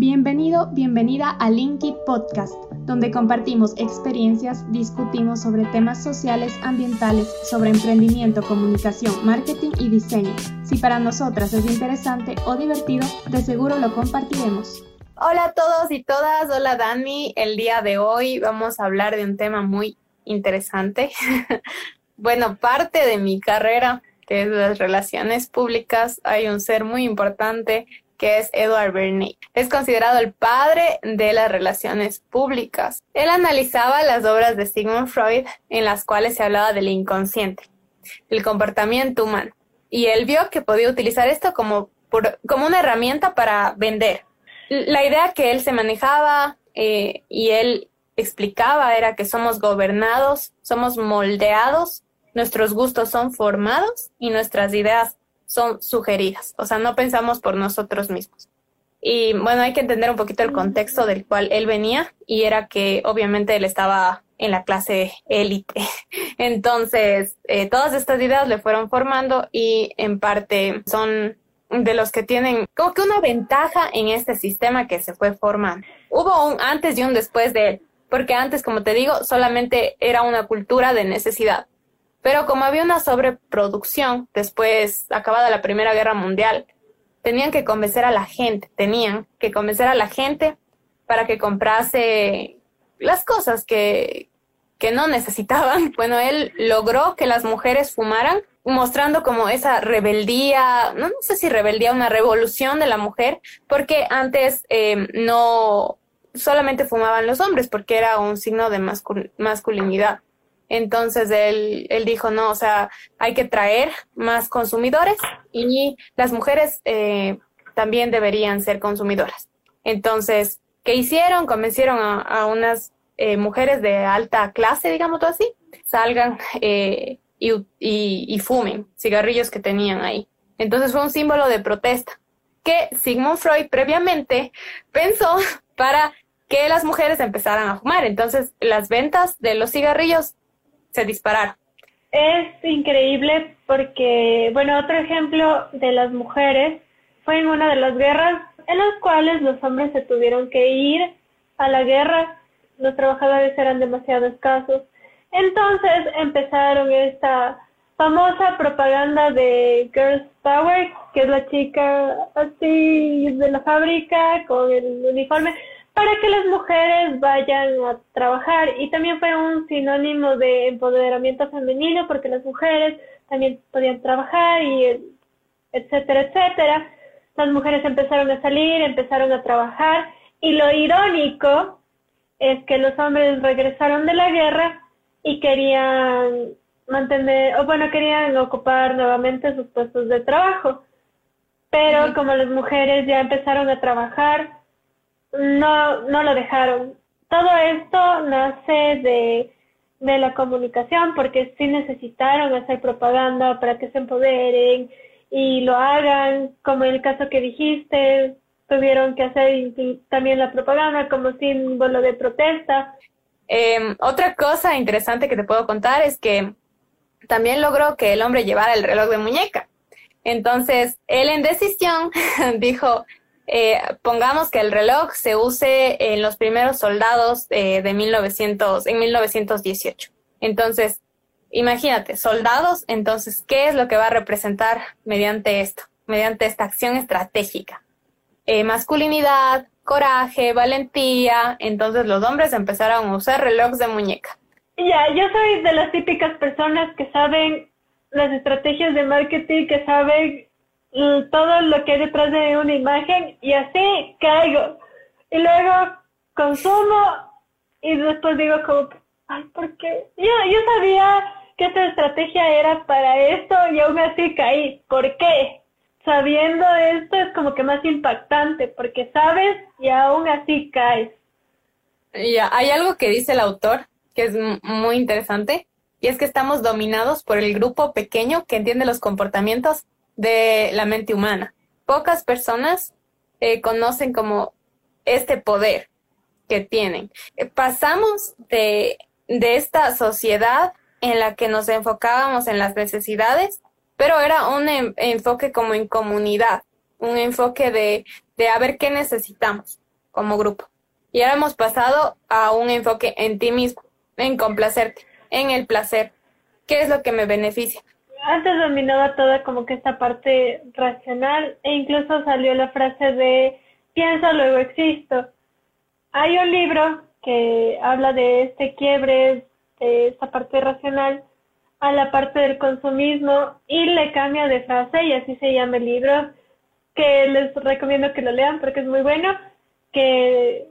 Bienvenido, bienvenida a Linky Podcast, donde compartimos experiencias, discutimos sobre temas sociales, ambientales, sobre emprendimiento, comunicación, marketing y diseño. Si para nosotras es interesante o divertido, de seguro lo compartiremos. Hola a todos y todas, hola Dani. El día de hoy vamos a hablar de un tema muy interesante. bueno, parte de mi carrera, que es las relaciones públicas, hay un ser muy importante que es Edward Bernays. Es considerado el padre de las relaciones públicas. Él analizaba las obras de Sigmund Freud en las cuales se hablaba del inconsciente, el comportamiento humano. Y él vio que podía utilizar esto como, como una herramienta para vender. La idea que él se manejaba eh, y él explicaba era que somos gobernados, somos moldeados, nuestros gustos son formados y nuestras ideas son sugeridas, o sea, no pensamos por nosotros mismos. Y bueno, hay que entender un poquito el contexto del cual él venía y era que obviamente él estaba en la clase élite. Entonces, eh, todas estas ideas le fueron formando y en parte son de los que tienen como que una ventaja en este sistema que se fue formando. Hubo un antes y un después de él, porque antes, como te digo, solamente era una cultura de necesidad. Pero como había una sobreproducción, después, acabada la Primera Guerra Mundial, tenían que convencer a la gente, tenían que convencer a la gente para que comprase las cosas que, que no necesitaban. Bueno, él logró que las mujeres fumaran, mostrando como esa rebeldía, no, sé si rebeldía, una revolución de la mujer, porque antes eh, no solamente fumaban los hombres, porque era un signo de masculinidad. Entonces él, él dijo, no, o sea, hay que traer más consumidores y las mujeres eh, también deberían ser consumidoras. Entonces, ¿qué hicieron? Convencieron a, unas eh, mujeres de alta clase, digamos así, salgan eh, y, y, y fumen cigarrillos que tenían ahí. Entonces fue un símbolo de protesta que Sigmund Freud previamente pensó para que las mujeres empezaran a fumar. Entonces, las ventas de los cigarrillos Es increíble porque, bueno, otro ejemplo de las mujeres fue en una de las guerras en las cuales los hombres se tuvieron que ir a la guerra, los trabajadores eran demasiado escasos. Entonces empezaron esta famosa propaganda de Girls Power, que es la chica así de la fábrica con el uniforme para que las mujeres vayan a trabajar y también fue un sinónimo de empoderamiento femenino porque las mujeres también podían trabajar y etcétera, etcétera. Las mujeres empezaron a salir, empezaron a trabajar y lo irónico es que los hombres regresaron de la guerra y querían mantener, o bueno, querían ocupar nuevamente sus puestos de trabajo. Pero como las mujeres ya empezaron a trabajar, no, no lo dejaron. Todo esto nace de, de la comunicación porque sí necesitaron hacer propaganda para que se empoderen y lo hagan, como en el caso que dijiste, tuvieron que hacer también la propaganda como símbolo de protesta. Em, otra cosa interesante que te puedo contar es que también logró que el hombre llevara el reloj de muñeca. Entonces, él en decisión dijo, eh, pongamos que el reloj se use en los primeros soldados eh, de 1900, en 1918. Entonces, imagínate, soldados, entonces, ¿qué es lo que va a representar mediante esto, mediante esta acción estratégica? Eh, masculinidad, coraje, valentía. Entonces los hombres empezaron a usar relojes de muñeca. Ya, yo soy de las típicas personas que saben las estrategias de marketing, que saben todo lo que hay detrás de una imagen y así caigo. Y luego consumo y después digo como, ay, ¿por qué? Yo, yo sabía que esta estrategia era para esto y aún así caí. ¿Por qué? Sabiendo esto es como que más impactante porque sabes y aún así caes. Ya, hay algo que dice el autor que es muy interesante y es que estamos dominados por el grupo pequeño que entiende los comportamientos de la mente humana. Pocas personas eh, conocen como este poder que tienen. Eh, pasamos de, de esta sociedad en la que nos enfocábamos en las necesidades, pero era un enfoque como en comunidad, un enfoque de, de a ver qué necesitamos. como grupo. Y ahora hemos pasado a un enfoque en ti mismo, en complacerte, en el placer. ¿Qué es lo que me beneficia? Antes dominaba toda como que esta parte racional e incluso salió la frase de pienso luego existo. Hay un libro que habla de este quiebre, de esta parte racional a la parte del consumismo y le cambia de frase y así se llama el libro que les recomiendo que lo lean porque es muy bueno que,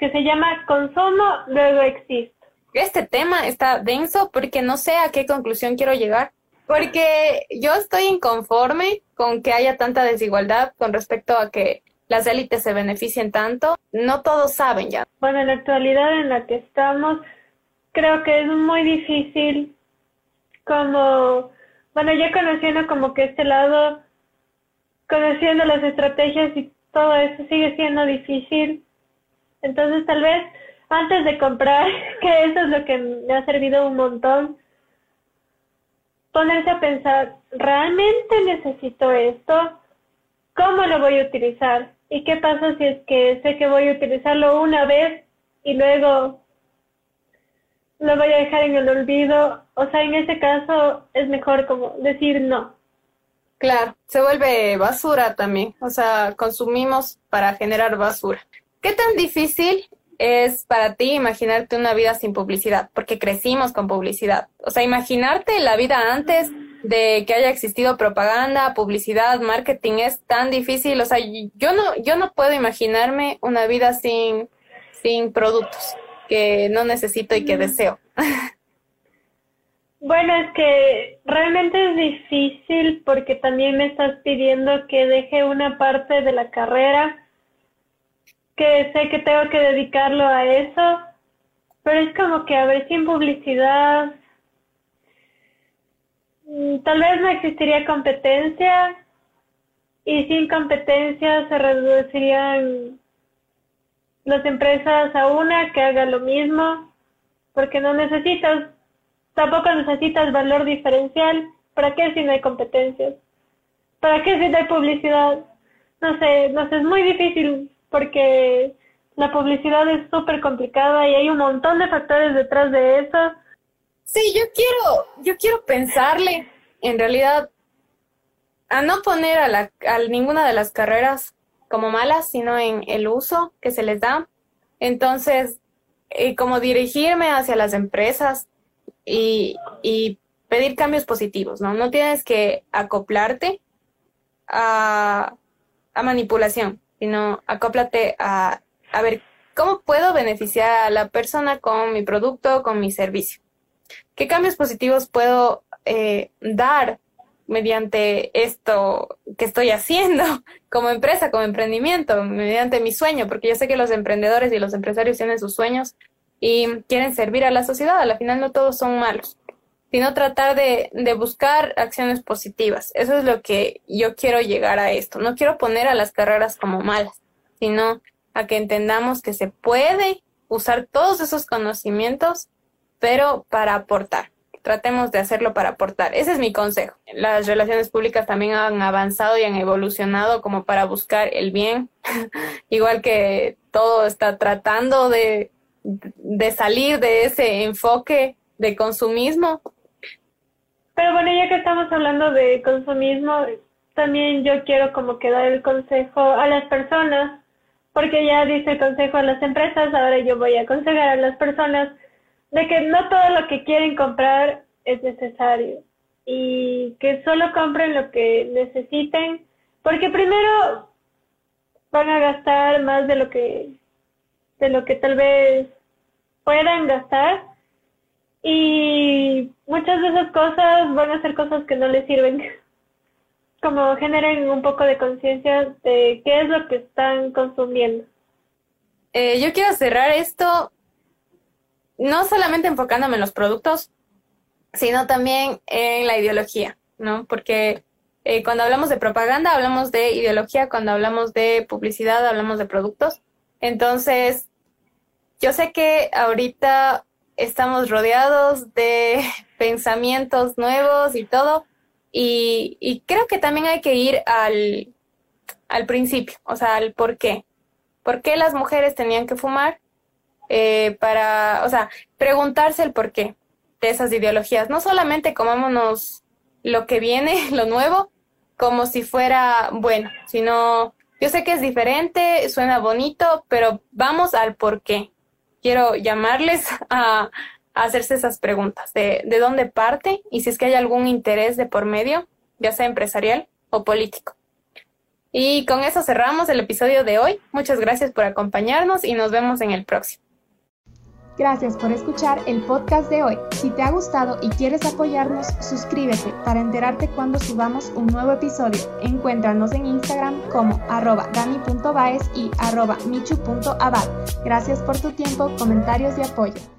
que se llama Consumo luego existo. Este tema está denso porque no sé a qué conclusión quiero llegar porque yo estoy inconforme con que haya tanta desigualdad con respecto a que las élites se beneficien tanto. No todos saben ya. Bueno, en la actualidad en la que estamos, creo que es muy difícil como, bueno, ya conociendo como que este lado, conociendo las estrategias y todo eso sigue siendo difícil. Entonces tal vez antes de comprar, que eso es lo que me ha servido un montón, ponerse a pensar, ¿realmente necesito esto? ¿Cómo lo voy a utilizar? ¿Y qué pasa si es que sé que voy a utilizarlo una vez y luego lo voy a dejar en el olvido? O sea, en ese caso es mejor como decir no. Claro, se vuelve basura también. O sea, consumimos para generar basura. ¿Qué tan difícil es para ti imaginarte una vida sin publicidad, porque crecimos con publicidad. O sea, imaginarte la vida antes de que haya existido propaganda, publicidad, marketing es tan difícil. O sea, yo no, yo no puedo imaginarme una vida sin, sin productos que no necesito y que deseo. Bueno, es que realmente es difícil porque también me estás pidiendo que deje una parte de la carrera que sé que tengo que dedicarlo a eso, pero es como que a ver sin publicidad, mm, tal vez no existiría competencia y sin competencia se reducirían las empresas a una que haga lo mismo, porque no necesitas, tampoco necesitas valor diferencial. ¿Para qué si no hay competencias? ¿Para qué si no hay publicidad? No sé, no sé, es muy difícil porque la publicidad es súper complicada y hay un montón de factores detrás de eso. Sí, yo quiero, yo quiero pensarle, en realidad, a no poner a, la, a ninguna de las carreras como malas, sino en el uso que se les da. Entonces, eh, como dirigirme hacia las empresas y, y pedir cambios positivos, ¿no? No tienes que acoplarte a, a manipulación sino acóplate a, a ver cómo puedo beneficiar a la persona con mi producto, con mi servicio. ¿Qué cambios positivos puedo eh, dar mediante esto que estoy haciendo como empresa, como emprendimiento, mediante mi sueño? Porque yo sé que los emprendedores y los empresarios tienen sus sueños y quieren servir a la sociedad. Al final no todos son malos sino tratar de, de, buscar acciones positivas. Eso es lo que yo quiero llegar a esto. No quiero poner a las carreras como malas, sino a que entendamos que se puede usar todos esos conocimientos, pero para aportar. Tratemos de hacerlo para aportar. Ese es mi consejo. Las relaciones públicas también han avanzado y han evolucionado como para buscar el bien, igual que todo está tratando de, de salir de ese enfoque de consumismo pero bueno, ya que estamos hablando de consumismo, también yo quiero como que dar el consejo a las personas, porque ya dice el consejo a las empresas, ahora yo voy a aconsejar a las personas de que no todo lo que quieren comprar es necesario y que solo compren lo que necesiten, porque primero van a gastar más de lo que de lo que tal vez puedan gastar y muchas de esas cosas van a ser cosas que no les sirven. Como generen un poco de conciencia de qué es lo que están consumiendo. Eh, yo quiero cerrar esto no solamente enfocándome en los productos, sino también en la ideología, ¿no? Porque eh, cuando hablamos de propaganda hablamos de ideología, cuando hablamos de publicidad hablamos de productos. Entonces, yo sé que ahorita estamos rodeados de pensamientos nuevos y todo. Y, creo que también hay que ir al, al principio, o sea, al por qué. ¿Por qué las mujeres tenían que fumar? Eh, para, o sea, preguntarse el por qué de esas ideologías. No solamente comámonos lo que viene, lo nuevo, como si fuera bueno, sino yo sé que es diferente, suena bonito, pero vamos al por qué. Quiero llamarles a, hacerse esas preguntas de, de dónde parte y si es que hay algún interés de por medio, ya sea empresarial o político. Y con eso cerramos el episodio de hoy. Muchas gracias por acompañarnos y nos vemos en el próximo. Gracias por escuchar el podcast de hoy. Si te ha gustado y quieres apoyarnos, suscríbete para enterarte cuando subamos un nuevo episodio. Encuéntranos en Instagram como arroba dani.baez y arroba michu.abad. Gracias por tu tiempo, comentarios y apoyo.